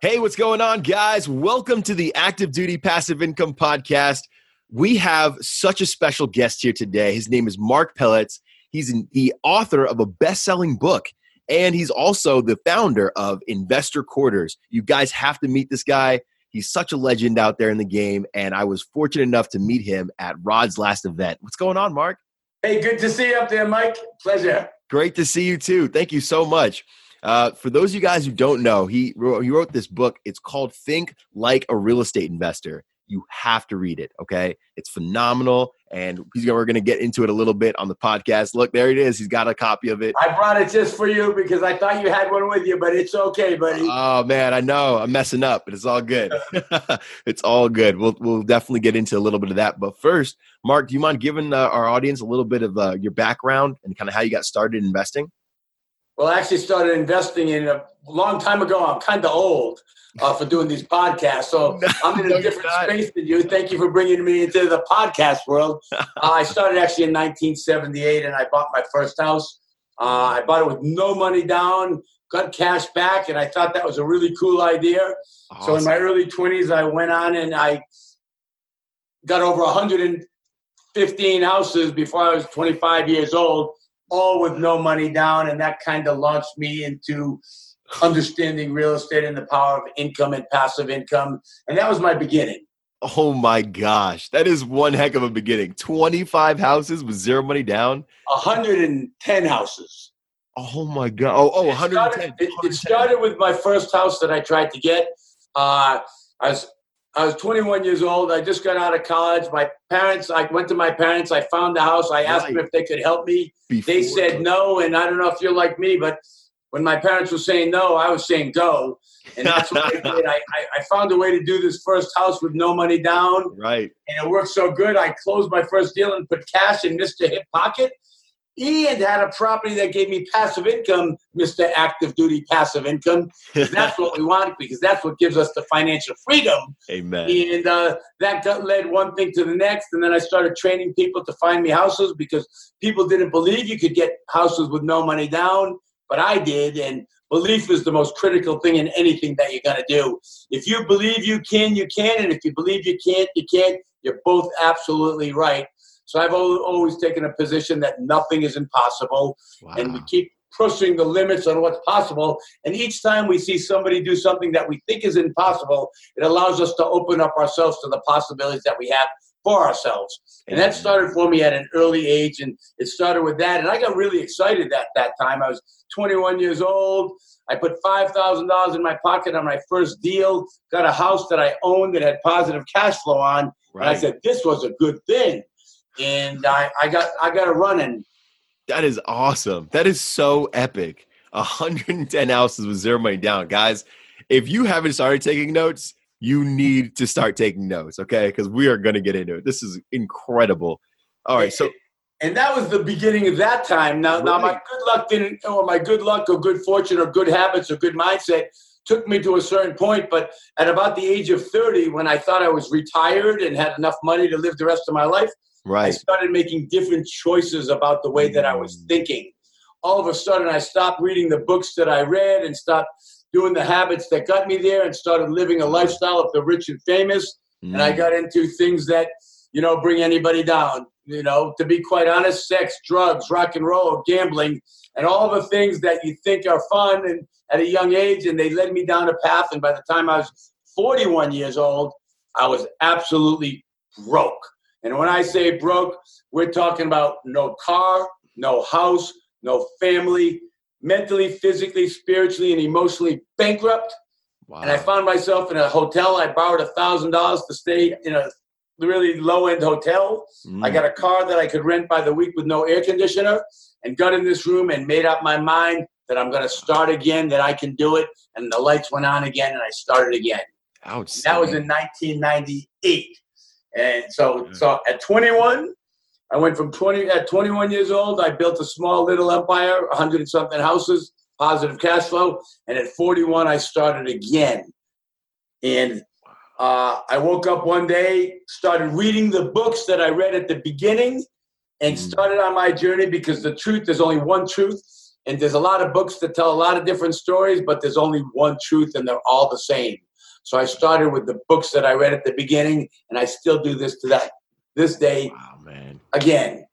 Hey, what's going on, guys? Welcome to the Active Duty Passive Income Podcast. We have such a special guest here today. His name is Marc Pelletz. He's an, the author of a best selling book, and he's also the founder of Investor Quarters. You guys have to meet this guy. He's such a legend out there in the game, and I was fortunate enough to meet him at Rod's last event. What's going on, Marc? Hey, good to see you up there, Mike. Pleasure. Great to see you too. Thank you so much. Uh, for those of you guys who don't know, he wrote, he wrote this book. It's called Think Like a Real Estate Investor. You have to read it. Okay, it's phenomenal, and he's we're going to get into it a little bit on the podcast. Look, there it is. He's got a copy of it. I brought it just for you because I thought you had one with you, but it's okay, buddy. Oh man, I know I'm messing up, but it's all good. it's all good. We'll we'll definitely get into a little bit of that. But first, Marc, do you mind giving uh, our audience a little bit of uh, your background and kind of how you got started investing? Well, I actually started investing in a long time ago. I'm kind of old uh, for doing these podcasts, so no, I'm in a no, different space than you. Thank you for bringing me into the podcast world. uh, I started actually in 1978, and I bought my first house. Uh, I bought it with no money down, got cash back, and I thought that was a really cool idea. Awesome. So in my early 20s, I went on and I got over 115 houses before I was 25 years old all with no money down. And that kind of launched me into understanding real estate and the power of income and passive income. And that was my beginning. Oh my gosh, that is one heck of a beginning. 25 houses with zero money down? 110 houses. Oh my God. Oh, oh 110. It started, it, it started with my first house that I tried to get. Uh, I was I was 21 years old. I just got out of college. My parents, I went to my parents. I found the house. I asked right. them if they could help me. Before. They said no. And I don't know if you're like me, but when my parents were saying no, I was saying go. And that's what I did. I, I, I, found a way to do this first house with no money down. Right. And it worked so good. I closed my first deal and put cash in Mr. Hip Pocket and had a property that gave me passive income, Mr. Active Duty Passive Income. that's what we want because that's what gives us the financial freedom. Amen. And uh, that got led one thing to the next. And then I started training people to find me houses because people didn't believe you could get houses with no money down, but I did. And belief is the most critical thing in anything that you're going to do. If you believe you can, you can. And if you believe you can't, you can't. You're both absolutely right. So I've always taken a position that nothing is impossible, wow. and we keep pushing the limits on what's possible. And each time we see somebody do something that we think is impossible, it allows us to open up ourselves to the possibilities that we have for ourselves. And that started for me at an early age, and it started with that. And I got really excited at that time. I was 21 years old. I put $5,000 in my pocket on my first deal, got a house that I owned that had positive cash flow on. Right. And I said, this was a good thing and I, I got I got a running. That is awesome. That is so epic. 110 houses with zero money down, guys. If you haven't started taking notes, you need to start taking notes, okay? Because we are going to get into it. This is incredible. All right, so and that was the beginning of that time. Now, really? now my good luck didn't, or my good luck, or good fortune, or good habits, or good mindset took me to a certain point. But at about the age of 30, when I thought I was retired and had enough money to live the rest of my life, Right. I started making different choices about the way that I was mm. thinking. All of a sudden, I stopped reading the books that I read and stopped doing the habits that got me there and started living a lifestyle of the rich and famous. Mm. And I mm. got into things that, you know, bring anybody down. You know, to be quite honest, sex, drugs, rock and roll, gambling, and all the things that you think are fun and at a young age. And they led me down a path. And by the time I was 41 years old, I was absolutely broke. And when I say broke, we're talking about no car, no house, no family, mentally, physically, spiritually, and emotionally bankrupt. Wow. And I found myself in a hotel. I borrowed a thousand dollars to stay in a really low end hotel. Mm. I got a car that I could rent by the week with no air conditioner and got in this room and made up my mind that I'm going to start again, that I can do it. And the lights went on again and I started again. That was in 1998. And so, so at 21, I went from 20 at 21 years old. I built a small little empire, 100 and something houses, positive cash flow. And at 41, I started again. And uh, I woke up one day, started reading the books that I read at the beginning, and mm-hmm. started on my journey because the truth, there's only one truth. And there's a lot of books that tell a lot of different stories, but there's only one truth, and they're all the same. So I started with the books that I read at the beginning, and I still do this to that this day. Wow, man! Again,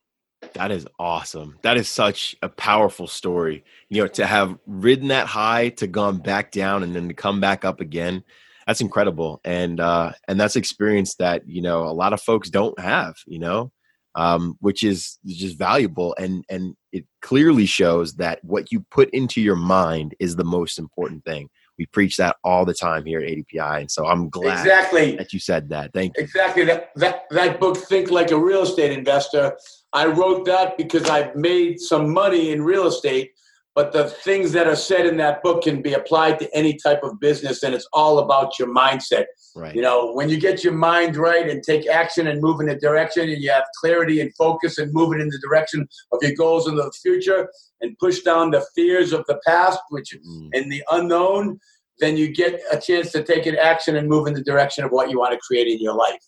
that is awesome. That is such a powerful story. You know, to have ridden that high, to gone back down, and then to come back up again. That's incredible, and uh, and that's experience that you know a lot of folks don't have. You know, um, which is just valuable, and and it clearly shows that what you put into your mind is the most important thing we preach that all the time here at ADPI. And so I'm glad exactly. that you said that. Thank you. Exactly. That, that, that book, Think Like a Real Estate Investor, I wrote that because I've made some money in real estate, but the things that are said in that book can be applied to any type of business. And it's all about your mindset. Right. You know, when you get your mind right and take action and move in a direction and you have clarity and focus and move it in the direction of your goals in the future and push down the fears of the past, which mm. and the unknown, then you get a chance to take an action and move in the direction of what you want to create in your life.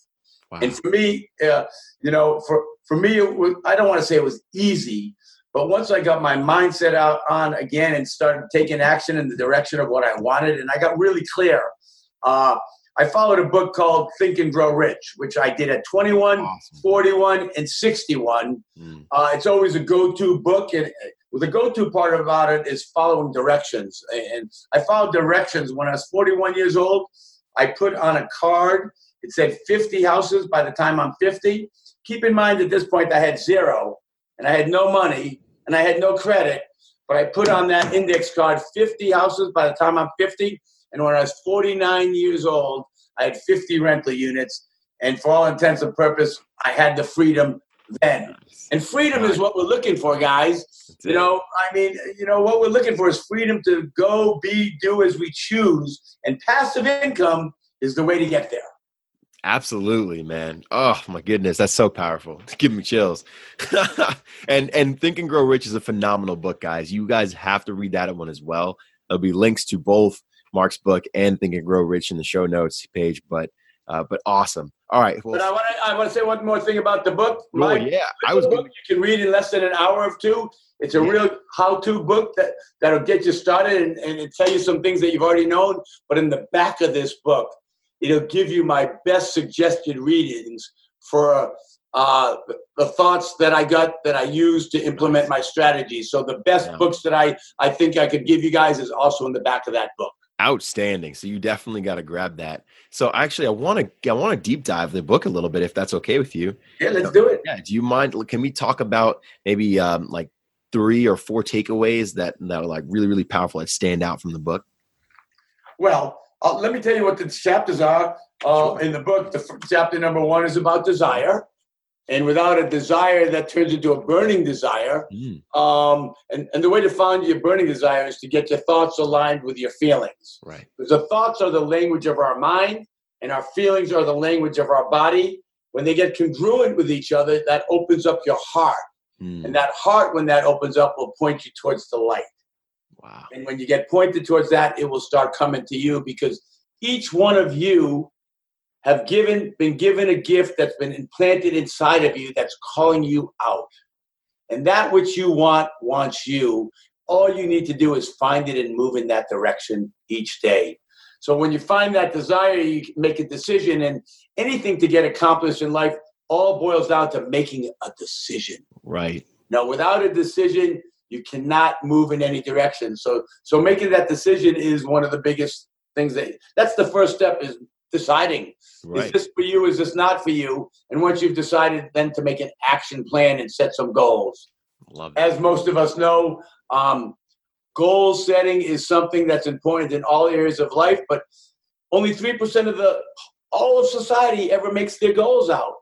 Wow. And for me, uh, you know, for for me, was, I don't want to say it was easy, but once I got my mindset out on again and started taking action in the direction of what I wanted, and I got really clear. Uh, I followed a book called Think and Grow Rich, which I did at 21, awesome. 41, and 61. Mm. Uh, it's always a go-to book, and well, the go-to part about it is following directions. And I followed directions when I was 41 years old. I put on a card. It said 50 houses by the time I'm 50. Keep in mind at this point I had zero, and I had no money, and I had no credit. But I put on that index card 50 houses by the time I'm 50. And when I was 49 years old, I had 50 rental units. And for all intents and purposes, I had the freedom then. And freedom is what we're looking for, guys. You know, I mean, you know, what we're looking for is freedom to go, be, do as we choose. And passive income is the way to get there. Absolutely, man. Oh my goodness, that's so powerful. Give me chills. and and Think and Grow Rich is a phenomenal book, guys. You guys have to read that one as well. There'll be links to both Marc's book and Think and Grow Rich in the show notes page. But uh, but awesome. All right. Well, but I want to I want to say one more thing about the book. My, yeah, I was. Book you can read in less than an hour or two. It's a yeah. real how-to book that that'll get you started and, and tell you some things that you've already known. But in the back of this book, it'll give you my best suggested readings for uh, the thoughts that I got that I use to implement my strategy. So the best yeah. books that I I think I could give you guys is also in the back of that book outstanding so you definitely got to grab that. So actually i want to i want to deep dive the book a little bit if that's okay with you. Yeah let's do it. yeah do you mind can we talk about maybe um, like three or four takeaways that that are like really really powerful that stand out from the book? Well uh, let me tell you what the chapters are uh, sure. in the book. The chapter number one is about desire and without a desire that turns into a burning desire mm. um, and, and the way to find your burning desire is to get your thoughts aligned with your feelings. Right. Because the thoughts are the language of our mind and our feelings are the language of our body. When they get congruent with each other that opens up your heart. Mm. and that heart when that opens up will point you towards the light. Wow. And when you get pointed towards that it will start coming to you because each one of you have given been given a gift that's been implanted inside of you that's calling you out. And that which you want wants you. All you need to do is find it and move in that direction each day. So when you find that desire, you make a decision, and anything to get accomplished in life all boils down to making a decision. Right. Now, without a decision, you cannot move in any direction. So, so making that decision is one of the biggest things that that's the first step is deciding right. is this for you is this not for you? And once you've decided then to make an action plan and set some goals. Love as most of us know um, goal setting is something that's important in all areas of life but only 3% of the all of society ever makes their goals out.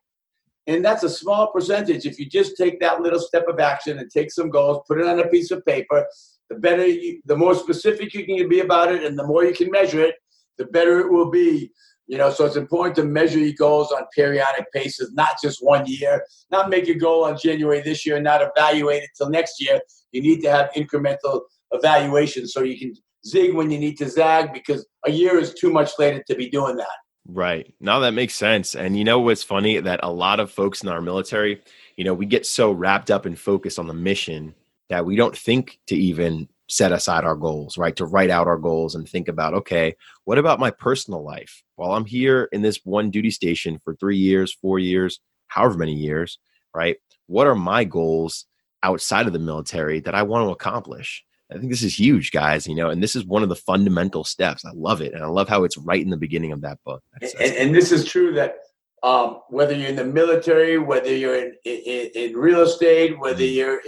And that's a small percentage. If you just take that little step of action and take some goals put it on a piece of paper the better you, the more specific you can be about it and the more you can measure it the better it will be You know, so it's important to measure your goals on periodic basis, not just one year, not make a goal on January this year and not evaluate it till next year. You need to have incremental evaluation so you can zig when you need to zag because a year is too much later to be doing that. Right. Now that makes sense. And you know what's funny? That a lot of folks in our military, you know, we get so wrapped up and focused on the mission that we don't think to even set aside our goals, right? To write out our goals and think about, okay, what about my personal life? While I'm here in this one duty station for three years, four years, however many years, right? What are my goals outside of the military that I want to accomplish? I think this is huge, guys. You know, and this is one of the fundamental steps. I love it, and I love how it's right in the beginning of that book. And, and, this is true that um, whether you're in the military, whether you're in, in, in real estate, whether mm-hmm. you're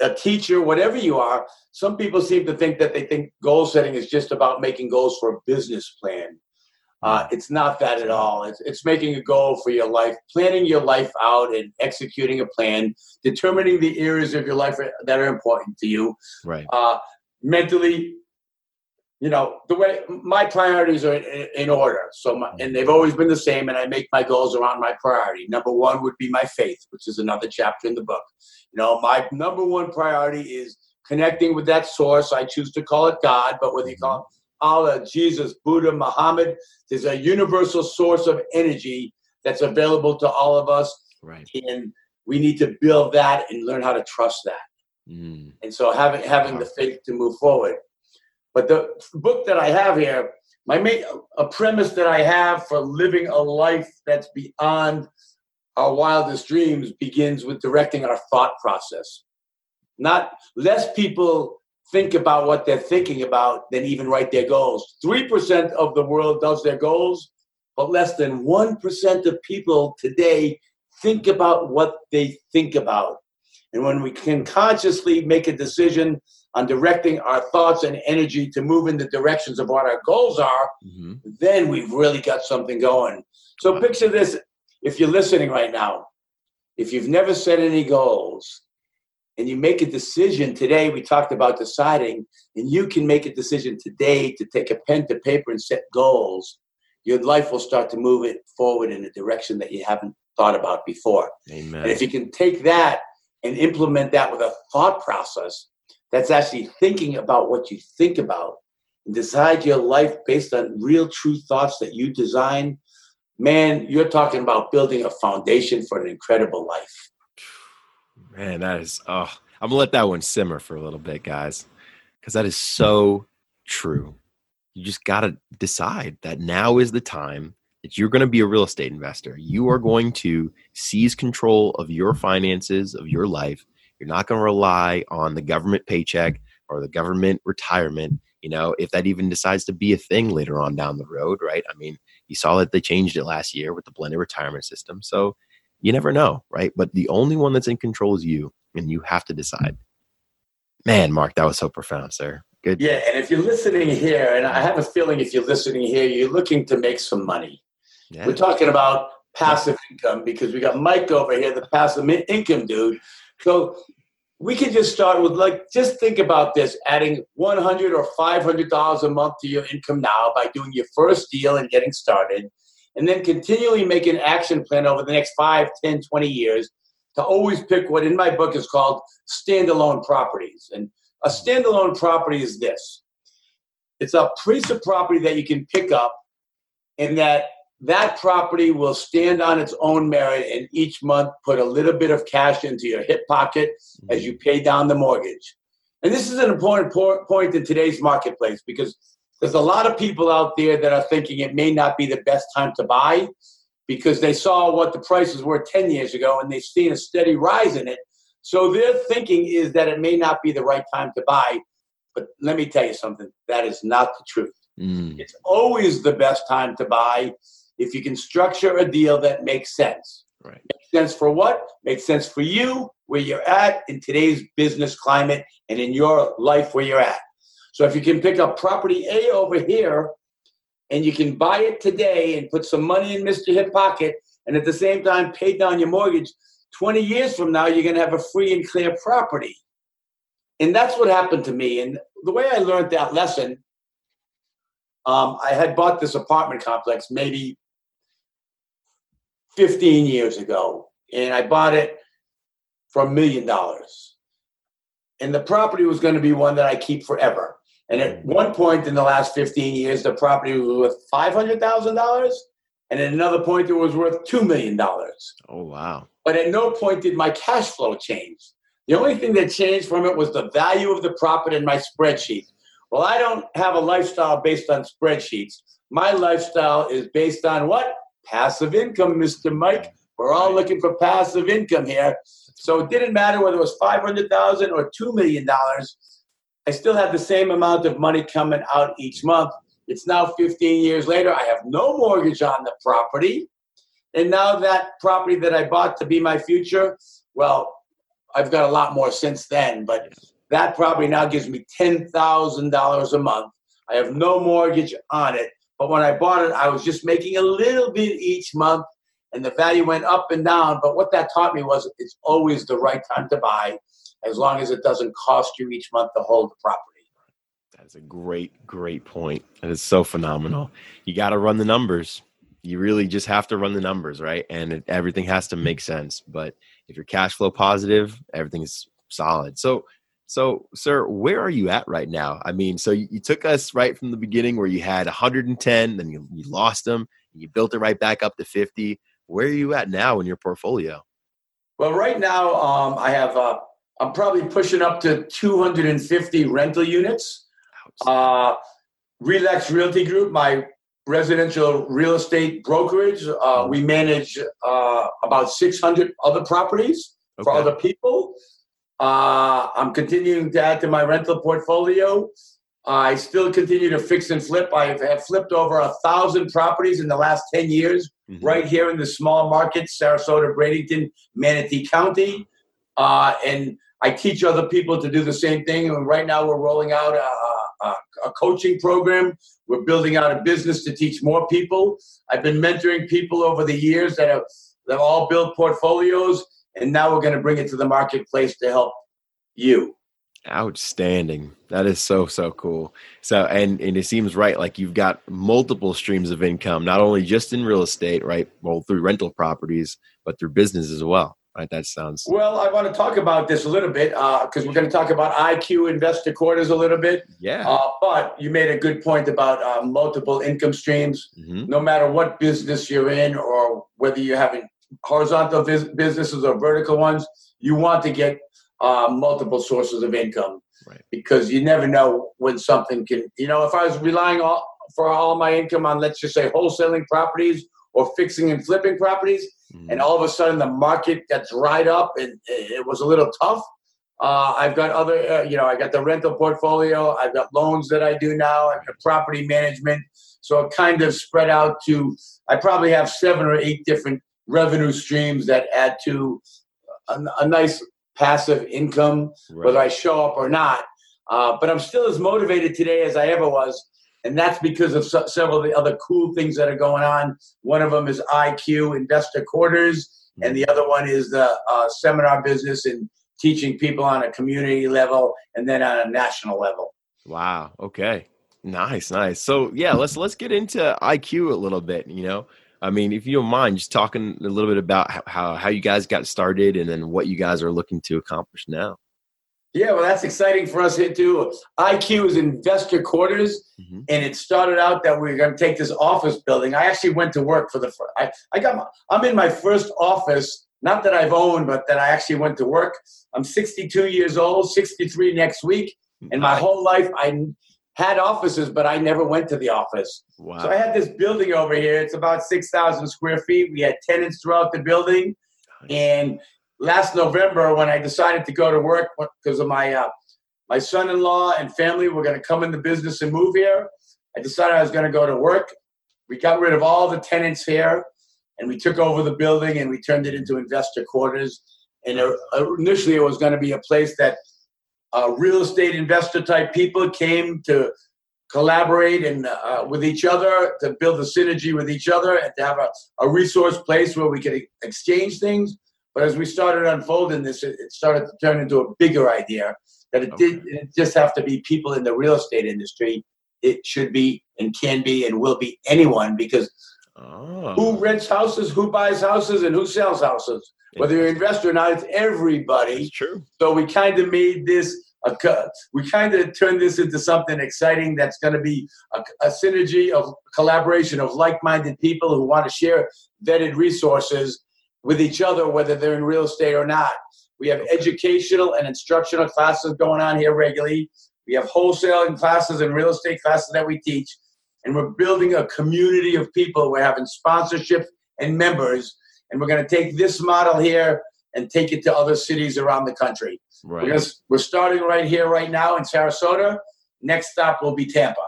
a teacher, whatever you are, some people seem to think that they think goal setting is just about making goals for a business plan. Uh, it's not that at all. It's, it's making a goal for your life, planning your life out and executing a plan, determining the areas of your life that are important to you. Right. Uh, mentally, you know, the way my priorities are in, in order. So, my, and they've always been the same. And I make my goals around my priority. Number one would be my faith, which is another chapter in the book. You know, my number one priority is connecting with that source. I choose to call it God, but whether you call it Allah, Jesus, Buddha, Muhammad. There's a universal source of energy that's available to all of us. Right. And we need to build that and learn how to trust that. Mm. And so having having the faith to move forward. But the book that I have here, my main a premise that I have for living a life that's beyond our wildest dreams begins with directing our thought process. Not less people think about what they're thinking about than even write their goals. 3% of the world does their goals, but less than 1% of people today think about what they think about. And when we can consciously make a decision on directing our thoughts and energy to move in the directions of what our goals are, mm-hmm. then we've really got something going. So picture this if you're listening right now, if you've never set any goals, and you make a decision today, we talked about deciding, and you can make a decision today to take a pen to paper and set goals, your life will start to move it forward in a direction that you haven't thought about before. Amen. And if you can take that and implement that with a thought process that's actually thinking about what you think about and decide your life based on real true thoughts that you design, man, you're talking about building a foundation for an incredible life. Man, that is oh, I'm gonna let that one simmer for a little bit, guys, because that is so true. You just gotta decide that now is the time that you're going to be a real estate investor. You are mm-hmm. going to seize control of your finances, of your life. You're not going to rely on the government paycheck or the government retirement. You know, if that even decides to be a thing later on down the road, right? I mean, you saw that they changed it last year with the blended retirement system. So you never know, right? But the only one that's in control is you, and you have to decide. Man, Marc, that was so profound, sir. Good. Yeah, and if you're listening here, and I have a feeling if you're listening here, you're looking to make some money. Yeah. We're talking about passive income because we got Mike over here, the passive income dude. So we could just start with like just think about this adding 100 or 500 dollars a month to your income now by doing your first deal and getting started and then continually make an action plan over the next 5, 10, 20 years to always pick what in my book is called standalone properties. And a standalone property is this it's a piece of property that you can pick up and that that property will stand on its own merit and each month put a little bit of cash into your hip pocket as you pay down the mortgage. And this is an important point in today's marketplace because there's a lot of people out there that are thinking it may not be the best time to buy because they saw what the prices were 10 years ago and they've seen a steady rise in it. So their thinking is that it may not be the right time to buy. But let me tell you something that is not the truth. Mm. It's always the best time to buy if you can structure a deal that makes sense. Right. Makes sense for what? Makes sense for you, where you're at in today's business climate, and in your life where you're at. So if you can pick up property A over here and you can buy it today and put some money in Mr. Hip Pocket and at the same time pay down your mortgage, 20 years from now, you're going to have a free and clear property. And that's what happened to me. And the way I learned that lesson Um, I had bought this apartment complex maybe 15 years ago, and I bought it for a million dollars. And the property was going to be one that I keep forever. And at mm-hmm. one point in the last 15 years, the property was worth $500,000. And at another point, it was worth $2 million. Oh, wow. But at no point did my cash flow change. The only thing that changed from it was the value of the property in my spreadsheet. Well, I don't have a lifestyle based on spreadsheets. My lifestyle is based on what? Passive income, Mr. Mike. We're all looking for passive income here. So it didn't matter whether it was 500,000 or 2 million dollars. I still had the same amount of money coming out each month. It's now 15 years later. I have no mortgage on the property. And now that property that I bought to be my future, well, I've got a lot more since then, but that property now gives me $10,000 a month. I have no mortgage on it. But when I bought it, I was just making a little bit each month and the value went up and down. But what that taught me was it's always the right time to buy as long as it doesn't cost you each month to hold the property. That's a great, great point. That is so phenomenal. You got to run the numbers. You really just have to run the numbers, right? And it, everything has to make sense. But if you're cash flow positive, everything's solid. So, so, sir, where are you at right now? I mean, so you, you, took us right from the beginning where you had 110, then you, you lost them, you built it right back up to 50. Where are you at now in your portfolio? Well, right now, um, I have, uh, I'm probably pushing up to 250 rental units. Uh, Relax Realty Group, my residential real estate brokerage, uh, we manage uh, about 600 other properties okay. for other people. Uh, I'm continuing to add to my rental portfolio. I still continue to fix and flip. I have flipped over a thousand properties in the last 10 years, mm-hmm. right here in the small market, Sarasota, Bradenton, Manatee County. Uh, and I teach other people to do the same thing. And right now we're rolling out a, a, a coaching program. We're building out a business to teach more people. I've been mentoring people over the years that have, that have all built portfolios and now we're going to bring it to the marketplace to help you. Outstanding. That is so so cool. So and and it seems right like you've got multiple streams of income not only just in real estate right well through rental properties but through business as well right? That sounds well i want to talk about this a little bit because uh, we're going to talk about iq investor quarters a little bit. Yeah. Uh, but you made a good point about uh, multiple income streams. Mm-hmm. no matter what business you're in or whether you're having horizontal businesses or vertical ones, you want to get uh, multiple sources of income right. because you never know when something can. You know, if I was relying all, for all my income on, let's just say, wholesaling properties or fixing and flipping properties, mm. and all of a sudden the market got dried up and it was a little tough. Uh, I've got other, uh, you know, I got the rental portfolio. I've got loans that I do now. I've got property management. So it kind of spread out to, I probably have seven or eight different revenue streams that add to a, a nice passive income, right. whether I show up or not. Uh, but I'm still as motivated today as I ever was. And that's because of so, several of the other cool things that are going on. One of them is IQ Investor Quarters, mm-hmm. and the other one is the uh, seminar business and teaching people on a community level and then on a national level. Wow. Okay. Nice, nice. So yeah, let's let's get into IQ a little bit. You know, I mean, if you don't mind, just talking a little bit about how, how you guys got started and then what you guys are looking to accomplish now. Yeah, well, that's exciting for us here too. IQ is investor quarters, mm-hmm. and it started out that we are going to take this office building. I actually went to work for the. I I got. My, I'm in my first office, not that I've owned, but that I actually went to work. I'm 62 years old, 63 next week, and my whole life I had offices, but I never went to the office. Wow. So I had this building over here. It's about 6,000 square feet. We had tenants throughout the building. And last November, when I decided to go to work because of my uh, my son-in-law and family were going to come in the business and move here, I decided I was going to go to work. We got rid of all the tenants here, and we took over the building and we turned it into investor quarters. And uh, initially, it was going to be a place that uh, real estate investor type people came to collaborate and uh, with each other to build a synergy with each other and to have a, a resource place where we could exchange things. But as we started unfolding this, it, it started to turn into a bigger idea that it okay. did it just have to be people in the real estate industry. it should be and can be and will be anyone because Oh. who rents houses, who buys houses, and who sells houses. Whether you're an investor or not, it's everybody. It's true. So we kind of made this a we kind of turned this into something exciting that's going to be a, a synergy of collaboration of like-minded people who want to share vetted resources with each other, whether they're in real estate or not. We have educational and instructional classes going on here regularly. We have wholesaling classes and real estate classes that we teach, and we're building a community of people. We're having sponsorships and members, and we're going to take this model here and take it to other cities around the country. Right. We're, we're starting right here, right now in Sarasota. Next stop will be Tampa.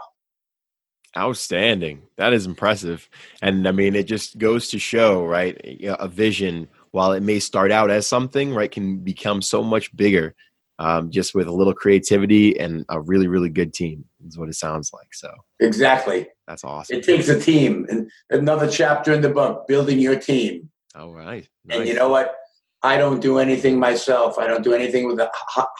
Outstanding. That is impressive. And I mean, it just goes to show, right? A vision, while it may start out as something, right, can become so much bigger um, just with a little creativity and a really, really good team, is what it sounds like. So Exactly. that's awesome. It takes a team. And another chapter in the book, building your team. All right. And you know what? I don't do anything myself. I don't do anything with the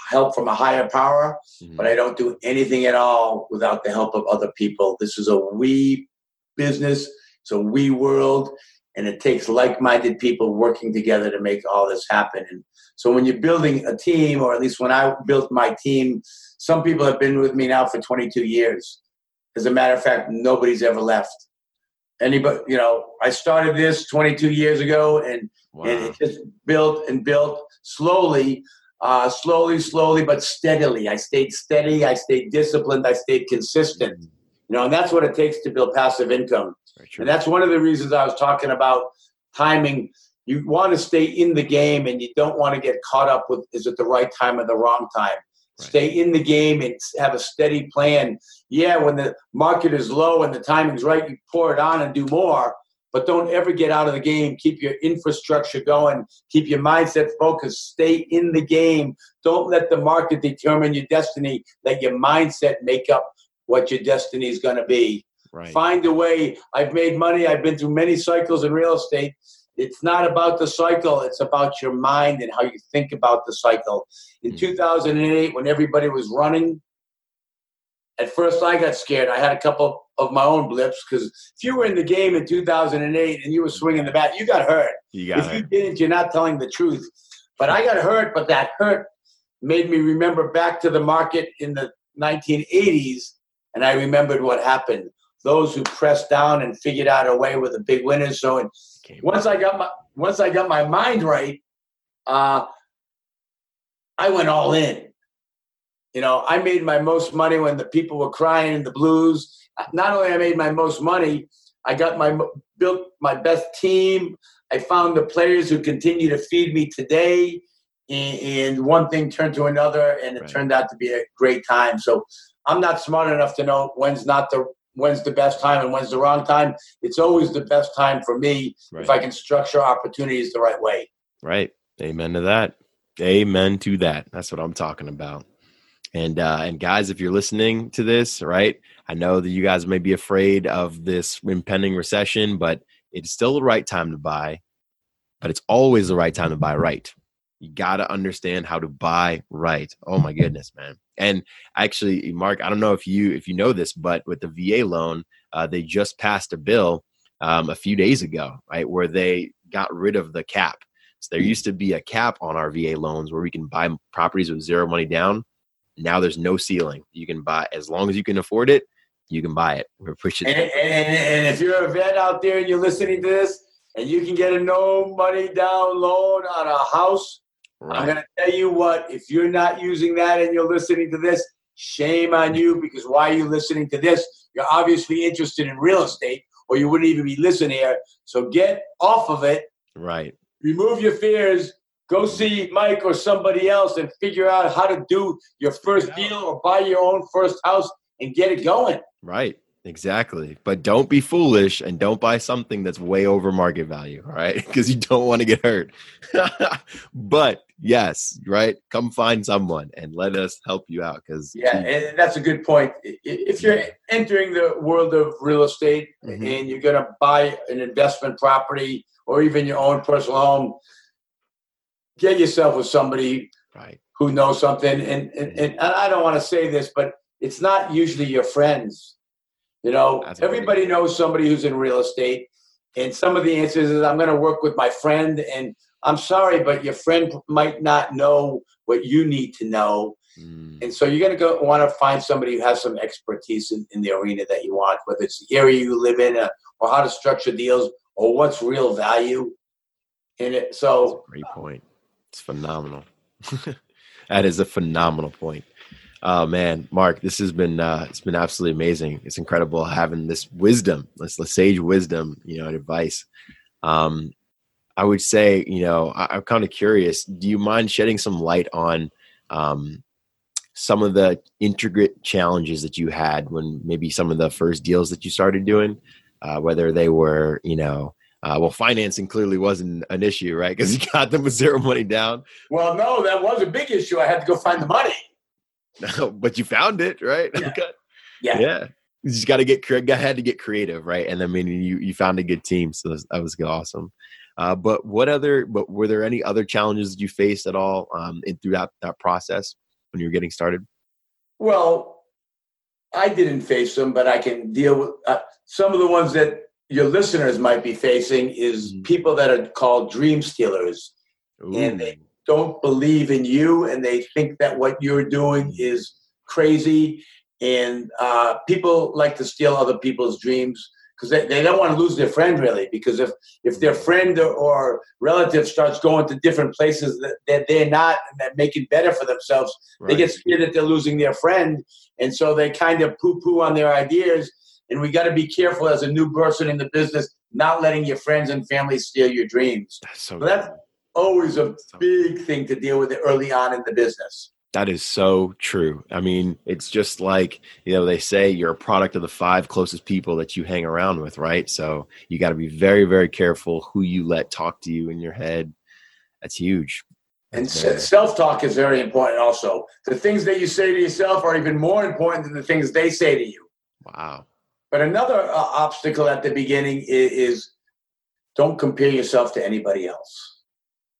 help from a higher power, Mhm. but I don't do anything at all without the help of other people. This is a we business. It's a we world. And it takes like-minded people working together to make all this happen. And so when you're building a team, or at least when I built my team, some people have been with me now for 22 years. As a matter of fact, nobody's ever left. Anybody, you know, I started this 22 years ago, and Wow. and it just built and built slowly, uh, slowly, slowly, but steadily. I stayed steady. I stayed disciplined. I stayed consistent. Mhm. You know, and that's what it takes to build passive income. And that's one of the reasons I was talking about timing. You want to stay in the game, and you don't want to get caught up with is it the right time or the wrong time. Right. Stay in the game and have a steady plan. Yeah, when the market is low and the timing's right, you pour it on and do more. But don't ever get out of the game. Keep your infrastructure going. Keep your mindset focused. Stay in the game. Don't let the market determine your destiny. Let your mindset make up what your destiny is going to be. right. Find a way. I've made money. I've been through many cycles in real estate. It's not about the cycle. It's about your mind and how you think about the cycle. In Mm. 2008, when everybody was running, at first I got scared. I had a couple of my own blips because if you were in the game in 2008 and you were swinging the bat, you got hurt. You If got you didn't, you're not telling the truth. But I got hurt, but that hurt made me remember back to the market in the 1980s, and I remembered what happened. Those who pressed down and figured out a way were the big winners. So, and Came- once I got my once I got my mind right, uh, I went all in. You know, I made my most money when the people were crying in the blues. Not only I made my most money, I got my built my best team. I found the players who continue to feed me today, and, and one thing turned to another, and it Right. turned out to be a great time. So I'm not smart enough to know when's not the when's the best time and when's the wrong time. It's always the best time for me Right. if I can structure opportunities the right way. Right. Amen to that. Amen to that. That's what I'm talking about. And uh, and guys, if you're listening to this, right, I know that you guys may be afraid of this impending recession, but it's still the right time to buy. But it's always the right time to buy right. You got to understand how to buy right. Oh my goodness, man. And actually, Marc, I don't know if you if you know this, but with the VA loan, uh, they just passed a bill um, a few days ago, right, where they got rid of the cap. So there used to be a cap on our VA loans where we can buy properties with zero money down. Now there's no ceiling. You can buy as long as you can afford it. You can buy it. We're pushing. And, and, and if you're a vet out there and you're listening to this, and you can get a no money down loan on a house, I'm going to tell you what, if you're not using that and you're listening to this, shame on you because why are you listening to this? You're obviously interested in real estate or you wouldn't even be listening here. So get off of it, Right. remove your fears, go see Mike or somebody else and figure out how to do your first deal or buy your own first house and get it going. Right. Exactly. But don't be foolish and don't buy something that's way over market value. All right. Because you don't want to get hurt. but yes, right. Come find someone and let us help you out. Because Yeah, and that's a good point. If you're entering the world of real estate Mhm. and you're going to buy an investment property or even your own personal home, get yourself with somebody right. who knows something. And, and, and I don't want to say this, but it's not usually your friends. You know, everybody knows somebody who's in real estate. And some of the answers is I'm going to work with my friend. And I'm sorry, but your friend might not know what you need to know. Mm. And so you're going to go want to find somebody who has some expertise in, in the arena that you want, whether it's the area you live in uh, or how to structure deals or what's real value in it. So great point. It's phenomenal. that is a phenomenal point. Oh man, Marc, this has been uh, it's been absolutely amazing. It's incredible having this wisdom, this, sage wisdom, you know, and advice. Um, I would say, you know, I, am kind of curious. Do you mind shedding some light on um, some of the intricate challenges that you had when maybe some of the first deals that you started doing, uh, whether they were, you know, uh, well, financing clearly wasn't an issue, right? Because you got them with zero money down. Well, no, that was a big issue. I had to go find the money. No, but you found it, right? Yeah. yeah. yeah. You just got to get I had to get creative, right? And I mean, you you found a good team, so that was awesome. Uh, but what other? But were there any other challenges that you faced at all um, in, throughout that process when you were getting started? Well, I didn't face them, but I can deal with uh, some of the ones that your listeners might be facing. Is mm-hmm. people that are called dream stealers, Ooh. and they don't believe in you and they think that what you're doing is crazy. And uh, people like to steal other people's dreams because they, they don't want to lose their friend really because if if their friend or, or relative starts going to different places that, that they're not and that make it better for themselves right. they get scared that they're losing their friend and so they kind of poo-poo on their ideas and we got to be careful as a new person in the business not letting your friends and family steal your dreams that's so, so that's always a big thing to deal with early on in the business. That is so true. I mean, it's just like, you know, they say you're a product of the five closest people that you hang around with, right? So you got to be very, very careful who you let talk to you in your head. That's huge. And self talk is very important also. The things that you say to yourself are even more important than the things they say to you. Wow. But another uh, obstacle at the beginning is, is don't compare yourself to anybody else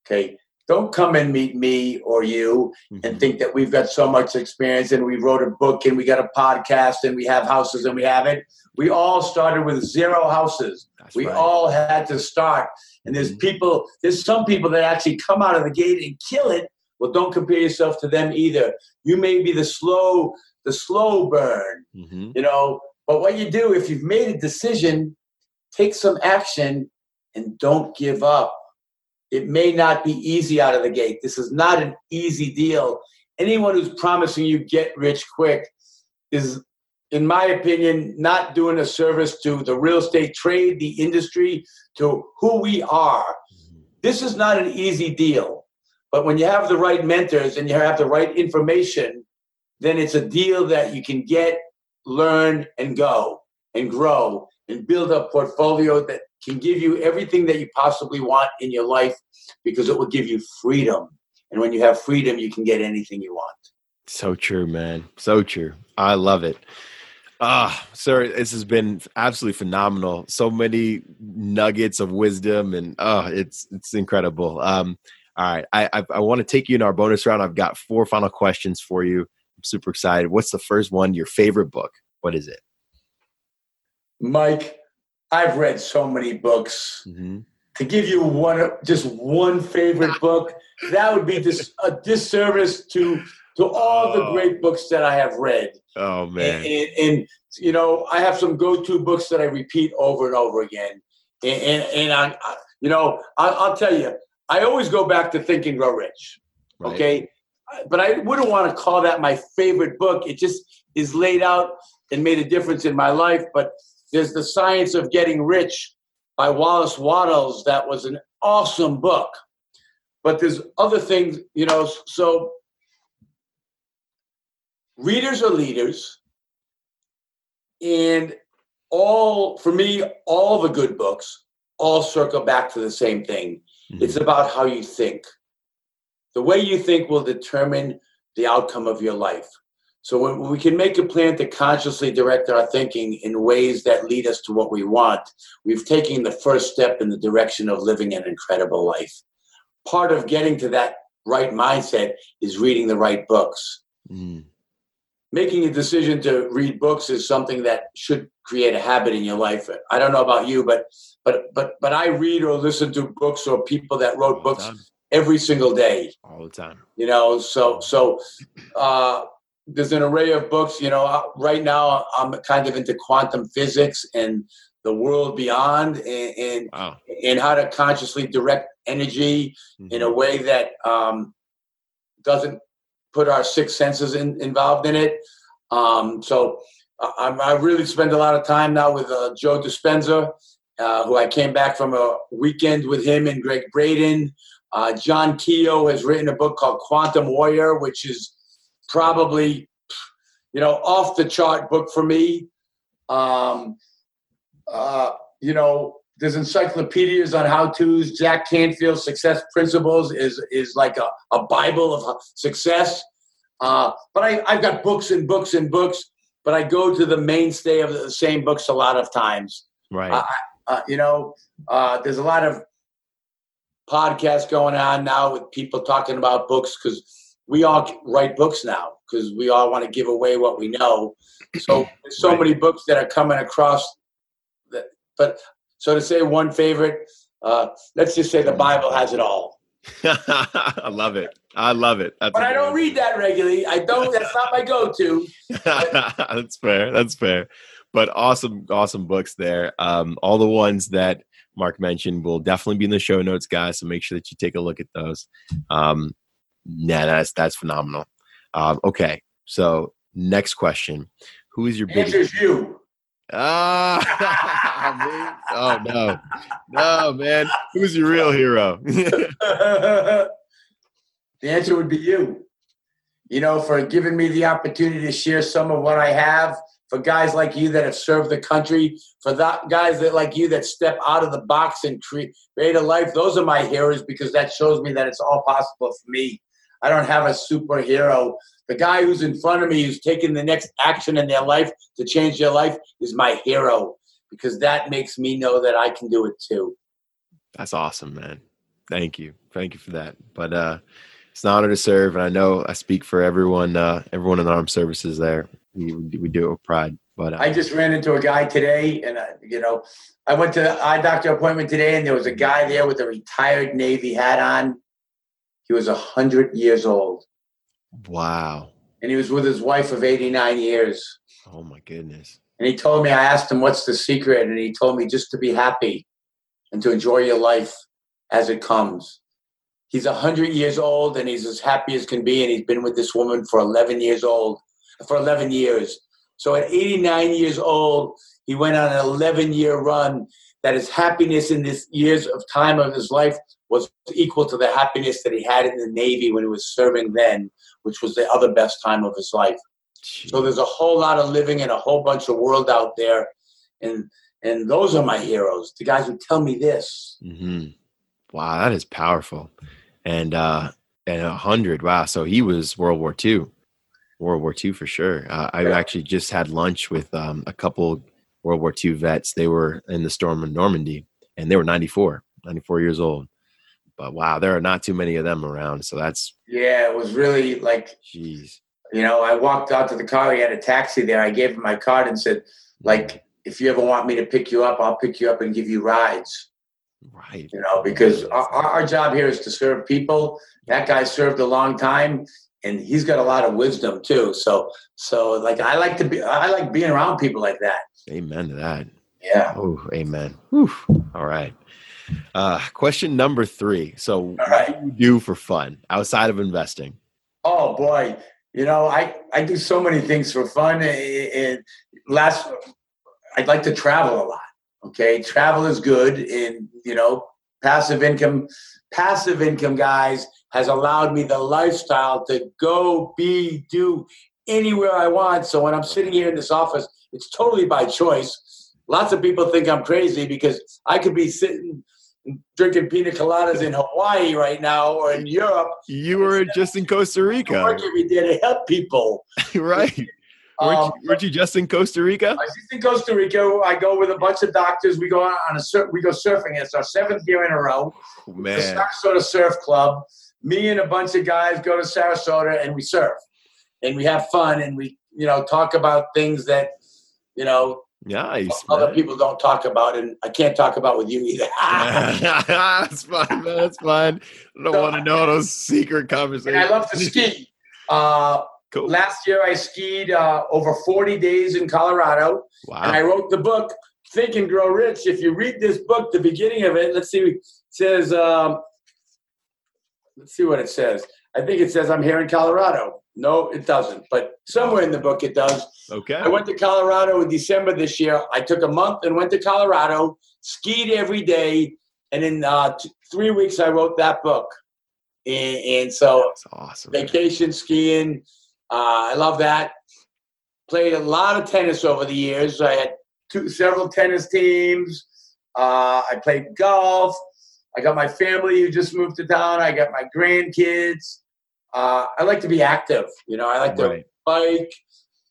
Okay. Don't come and meet me or you mm-hmm. and think that we've got so much experience and we wrote a book and we got a podcast and we have houses and we have it. We all started with zero houses. That's we right. all had to start. And there's mm-hmm. people, there's some people that actually come out of the gate and kill it. Well, don't compare yourself to them either. You may be the slow, the slow burn, mm-hmm. you know. But what you do if you've made a decision, take some action and don't give up. It may not be easy out of the gate. This is not an easy deal. Anyone who's promising you get rich quick is, in my opinion, not doing a service to the real estate trade, the industry, to who we are. This is not an easy deal. But when you have the right mentors and you have the right information, then it's a deal that you can get, learn, and go and grow and build a portfolio that can give you everything that you possibly want in your life because it will give you freedom. And when you have freedom, you can get anything you want. So true, man. So true. I love it. Ah, sir, this has been absolutely phenomenal. So many nuggets of wisdom, and oh, it's it's incredible. Um, all right, I I, I want to take you in our bonus round. I've got four final questions for you. I'm super excited. What's the first one? Your favorite book? What is it? Mike, I've read so many books. Mm-hmm. To give you one, just one favorite book, that would be dis- a disservice to to all oh. the great books that I have read. Oh man! And, and, and, you know, I have some go-to books that I repeat over and over again. And and, and I, I, you know, I, will tell you, I always go back to Think and Grow Rich. Right. Okay, but I wouldn't want to call that my favorite book. It just is laid out and made a difference in my life. But there's The Science of Getting Rich by Wallace Wattles. That was an awesome book. But there's other things, you know, so readers are leaders. And all, for me, all the good books all circle back to the same thing. Mm-hmm. It's about how you think. The way you think will determine the outcome of your life. So when we can make a plan to consciously direct our thinking in ways that lead us to what we want, we've taken the first step in the direction of living an incredible life. Part of getting to that right mindset is reading the right books. Mm. making a decision to read books is something that should create a habit in your life. I don't know about you, but but but but I read or listen to books or people that wrote books every single day. All the time. You know, so so uh, there's an array of books. You know, uh, right now I'm kind of into quantum physics and the world beyond, and and, wow. and how to consciously direct energy mm-hmm. in a mm-hmm. way that um, doesn't put our six senses in, involved in it. Um, so I, I, really spend a lot of time now with uh, Joe Dispenza, uh, who I came back from a weekend with him and Gregg Braden. Uh, John Kehoe has written a book called Quantum Warrior, which is probably, you know, off the chart book for me. Um, uh, you know, there's encyclopedias on how to's. Jack Canfield's Success Principles is is like a, a Bible of success. Uh, but I, I've got books and books and books, but I go to the mainstay of the same books a lot of times. Right. Uh, uh, you know, uh, there's a lot of podcasts going on now with people talking about books because we all write books now because we all want to give away what we know. So there's so right. many books that are coming across. That, but so to say one favorite, uh, let's just say the Bible has it all. I love it. I love it. That's but I don't read that regularly. I don't. That's not my go-to. that's fair. That's fair. But awesome, awesome books there. Um, all the ones that Marc mentioned will definitely be in the show notes, guys. So make sure that you take a look at those. Um, yeah, that's that's phenomenal. Um, okay, so next question: Who is your biggest? Answer's you. Ah, oh no, no, man. Who's your real hero? the answer would be you. You know, for giving me the opportunity to share some of what I have. For guys like you that have served the country, for that guys that like you that step out of the box and create a life, those are my heroes because that shows me that it's all possible for me. I don't have a superhero the guy who's in front of me who's taking the next action in their life to change their life is my hero because that makes me know that I can do it too. That's awesome, man. Thank you. Thank you for that. But uh it's an honor to serve and I know I speak for everyone uh everyone in the armed services there. We we do it with pride. But uh, I just ran into a guy today and uh, you know, I went to the eye doctor appointment today and there was a guy there with a retired Navy hat on. He was a hundred years old Wow. And he was with his wife of 89 years. Oh my goodness. And he told me, I asked him, what's the secret? And he told me just to be happy and to enjoy your life as it comes. He's 100 years old and he's as happy as can be. And he's been with this woman for 11 years old, for 11 years. So at 89 years old, he went on an 11 year run that his happiness in this years of time of his life was equal to the happiness that he had in the Navy when he was serving then which was the other best time of his life. Jeez. So there's a whole lot of living in a whole bunch of world out there, and and those are my heroes, the guys who tell me this. Mm-hmm. Wow, that is powerful, and uh, and a hundred. Wow, so he was World War II, World War II for sure. Uh, I actually just had lunch with um, a couple World War II vets. They were in the storm of Normandy, and they were 94, 94 years old. But wow, there are not too many of them around. So that's yeah, it was really like jeez. You know, I walked out to the car. He had a taxi there. I gave him my card and said, mm. like, if you ever want me to pick you up, I'll pick you up and give you rides. Right. You know, because our, our job here is to serve people. That guy served a long time and he's got a lot of wisdom too. So, so like I like to be, I like being around people like that. Amen to that. Yeah. Oh, amen. Whew. All right. Uh, question number three. So, right. what do you do for fun outside of investing? Oh boy, you know, I I do so many things for fun. And last, I'd like to travel a lot. Okay, travel is good, and you know, passive income, passive income, guys, has allowed me the lifestyle to go, be, do anywhere I want. So when I'm sitting here in this office, it's totally by choice. Lots of people think I'm crazy because I could be sitting drinking pina coladas in Hawaii right now or in Europe. You were just in Costa Rica. Work every day to help people. right. weren't, um, you, weren't, you, just in Costa Rica? I was just in Costa Rica. I go with a bunch of doctors. We go on a sur- we go surfing. It's our seventh year in a row. Oh, man, the Sarasota Surf Club. Me and a bunch of guys go to Sarasota and we surf, and we have fun, and we you know, talk about things that, you know, Nice. other man. people don't talk about, and I can't talk about with you either. That's fine, man. That's fine. I don't So- want to know those secret conversations. I love to ski. Uh, Cool. last year, I skied uh, over 40 days in Colorado, Wow. and I wrote the book Think and Grow Rich. If you read this book, the beginning of it, let's see, it says, um, let's see what it says. I think it says I'm here in Colorado. No, it doesn't, but somewhere in the book it does. Okay. I went to Colorado in December this year. I took a month and went to Colorado, skied every day, and in uh, t- three weeks I wrote that book. And, and so That's awesome. man. vacation skiing, uh, I love that. Played a lot of tennis over the years. I had two, several tennis teams. Uh, I played golf. I got my family who just moved to town. I got my grandkids. Uh, I like to be active. You know, I like to bike,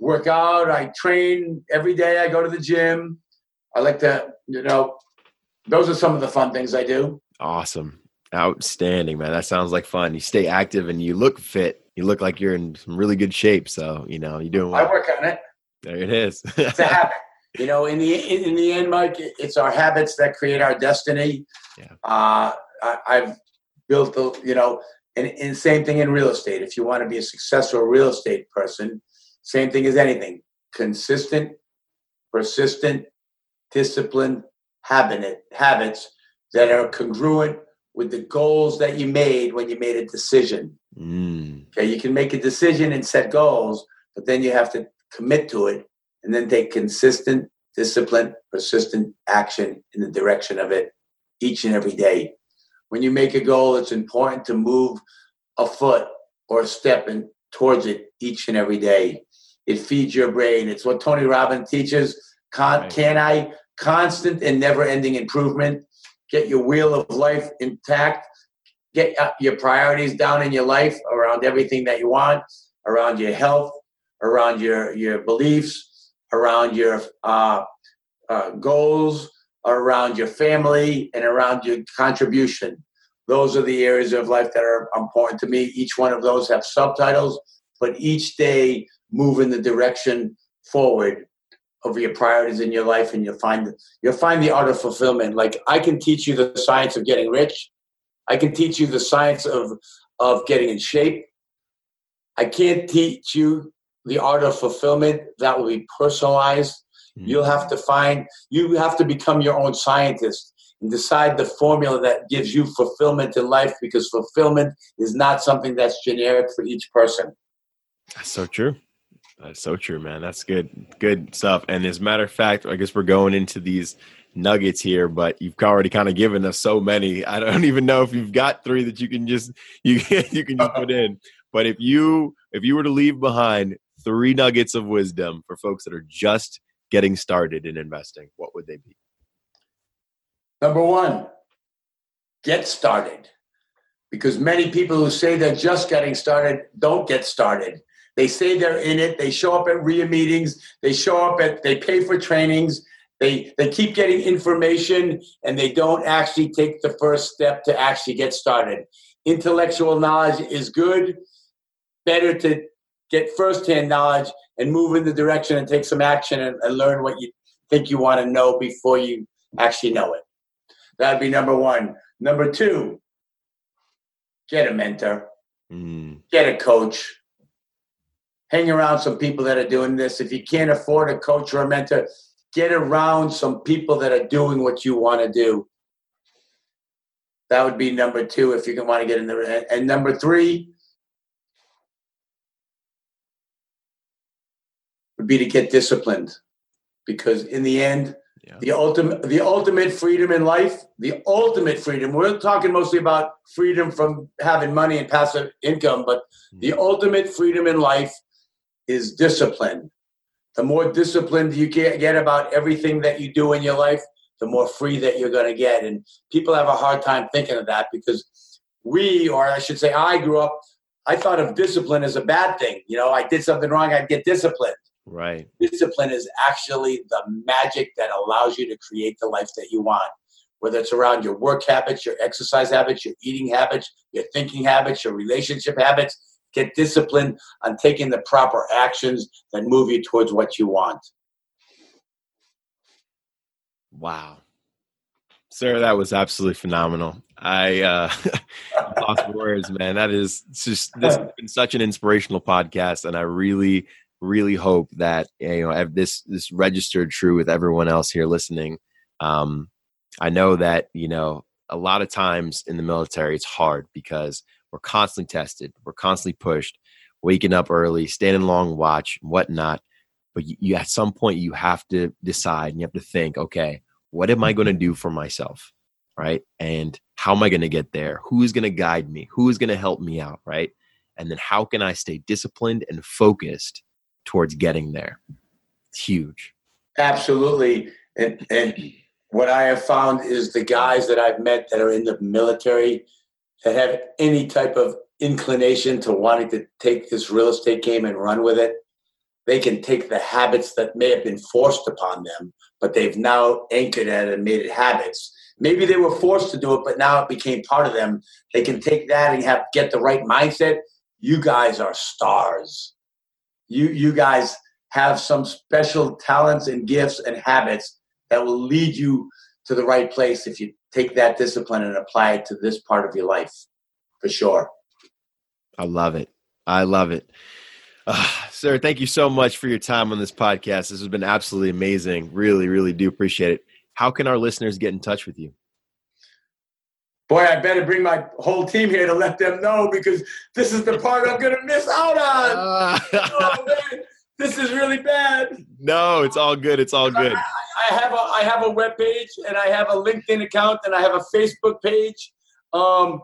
work out. I train every day. I go to the gym. I like to, you know, those are some of the fun things I do. Awesome. Outstanding, man. That sounds like fun. You stay active and you look fit. You look like you're in some really good shape. So, you know, you're doing I well. work on it. There it is. It's a habit. You know, in the in, in the end, Mike, it's our habits that create our destiny. Yeah. Uh, I, I've built the, you know, and, and same thing in real estate. If you want to be a successful real estate person, same thing as anything: consistent, persistent, disciplined habit habits that are congruent with the goals that you made when you made a decision. Mm, Okay, you can make a decision and set goals, but then you have to commit to it and then take consistent, disciplined, persistent action in the direction of it each and every day. When you make a goal, it's important to move a foot or a step in, towards it each and every day. It feeds your brain. It's what Tony Robbins teaches. Con- Right. Can I? Constant and never ending improvement. Get your wheel of life intact get your priorities down in your life around everything that you want, around your health, around your your beliefs, around your uh, uh, goals, around your family, and around your contribution. Those are the areas of life that are important to me. Each one of those have subtitles, but each day move in the direction forward of your priorities in your life, and you'll find you'll find the art of fulfillment. Like I can teach you the science of getting rich. I can teach you the science of of getting in shape. I can't teach you the art of fulfillment. That will be personalized. Mm. You'll have to find. You have to become your own scientist and decide the formula that gives you fulfillment in life. Because fulfillment is not something that's generic for each person. That's so true. That's so true, man. That's good. Good stuff. And as a matter of fact, I guess we're going into these nuggets here, but you've already kind of given us so many. I don't even know if you've got three that you can just you can you can just put in. But if you if you were to leave behind three nuggets of wisdom for folks that are just getting started in investing, what would they be? Number one, get started. Because many people who say they're just getting started don't get started. They say they're in it. They show up at RIA meetings. They show up at, they pay for trainings. They, they keep getting information and they don't actually take the first step to actually get started. Intellectual knowledge is good. Better to get firsthand knowledge and move in the direction and take some action and, and learn what you think you want to know before you actually know it. That'd be number one. Number two, get a mentor, Mm, get a coach, hang around some people that are doing this. If you can't afford a coach or a mentor, get around some people that are doing what you want to do. That would be number two if you can want to get in there. And number three would be to get disciplined. Because in the end, yeah. the ultimate the ultimate freedom in life the ultimate freedom we're talking mostly about freedom from having money and passive income but hmm. the ultimate freedom in life is discipline the more disciplined you get, get about everything that you do in your life the more free that you're going to get and people have a hard time thinking of that because we or i should say i grew up i thought of discipline as a bad thing you know i did something wrong i'd get disciplined Right. discipline is actually the magic that allows you to create the life that you want. Whether it's around your work habits, your exercise habits, your eating habits, your thinking habits, your relationship habits, get disciplined on taking the proper actions that move you towards what you want. Wow. Sir, that was absolutely phenomenal. I uh lost words, man. That is just this has been such an inspirational podcast, and I really, really hope that you know this this registered true with everyone else here listening. Um, I know that you know a lot of times in the military it's hard because we're constantly tested, we're constantly pushed, waking up early, standing long watch, whatnot. But you, you at some point you have to decide, and you have to think, okay what am I going to do for myself? Right. And how am I going to get there? Who is going to guide me? Who is going to help me out? Right. And then how can I stay disciplined and focused towards getting there? It's huge. Absolutely. And, and what I have found is the guys that I've met that are in the military that have any type of inclination to wanting to take this real estate game and run with it, they can take the habits that may have been forced upon them but they've now anchored it and made it habits. Maybe they were forced to do it, but now it became part of them. They can take that and have get the right mindset. You guys are stars. You you guys have some special talents and gifts and habits that will lead you to the right place if you take that discipline and apply it to this part of your life for sure. I love it. I love it. Uh, sir, thank you so much for your time on this podcast. This has been absolutely amazing. Really, really do appreciate it. How can our listeners get in touch with you? Boy, I better bring my whole team here to let them know because this is the part I'm going to miss out on. Uh, oh, man, this is really bad. No, it's all good. It's all good. I, I, have a I have a web page and I have a LinkedIn account and I have a Facebook page. Um,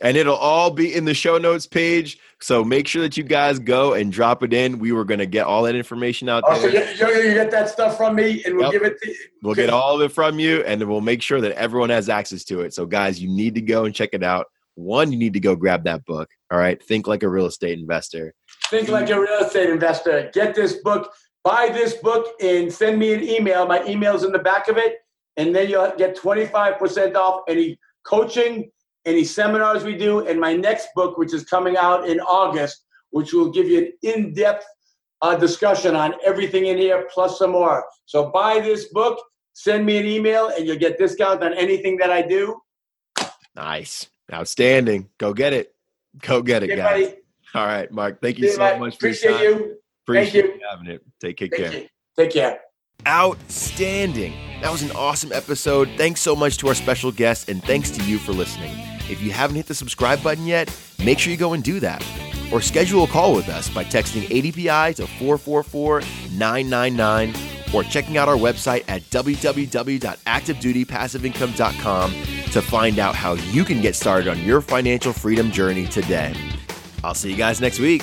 and it'll all be in the show notes page. So make sure that you guys go and drop it in. We were going to get all that information out oh, there. So you, you, get that stuff from me, and we'll yep. give it. to We'll get all of it from you, and then we'll make sure that everyone has access to it. So guys, you need to go and check it out. One, you need to go grab that book. All right, think like a real estate investor. Think like a real estate investor. Get this book. Buy this book and send me an email. My email's in the back of it, and then you'll get twenty five percent off any coaching any seminars we do, and my next book, which is coming out in August, which will give you an in depth uh, discussion on everything in here plus some more. So buy this book, send me an email, and you'll get discount on anything that I do. Nice. Outstanding. Go get it. Go get it, guys. Buddy. All right, Marc. Thank you so much Appreciate you. Appreciate Thank you having it. Take Thank care. You. Take care. Outstanding. That was an awesome episode. Thanks so much to our special guest, and thanks to you for listening. If you haven't hit the subscribe button yet, make sure you go and do that. Or schedule a call with us by texting ADPI to 444 999 or checking out our website at www.activedutypassiveincome.com to find out how you can get started on your financial freedom journey today. I'll see you guys next week.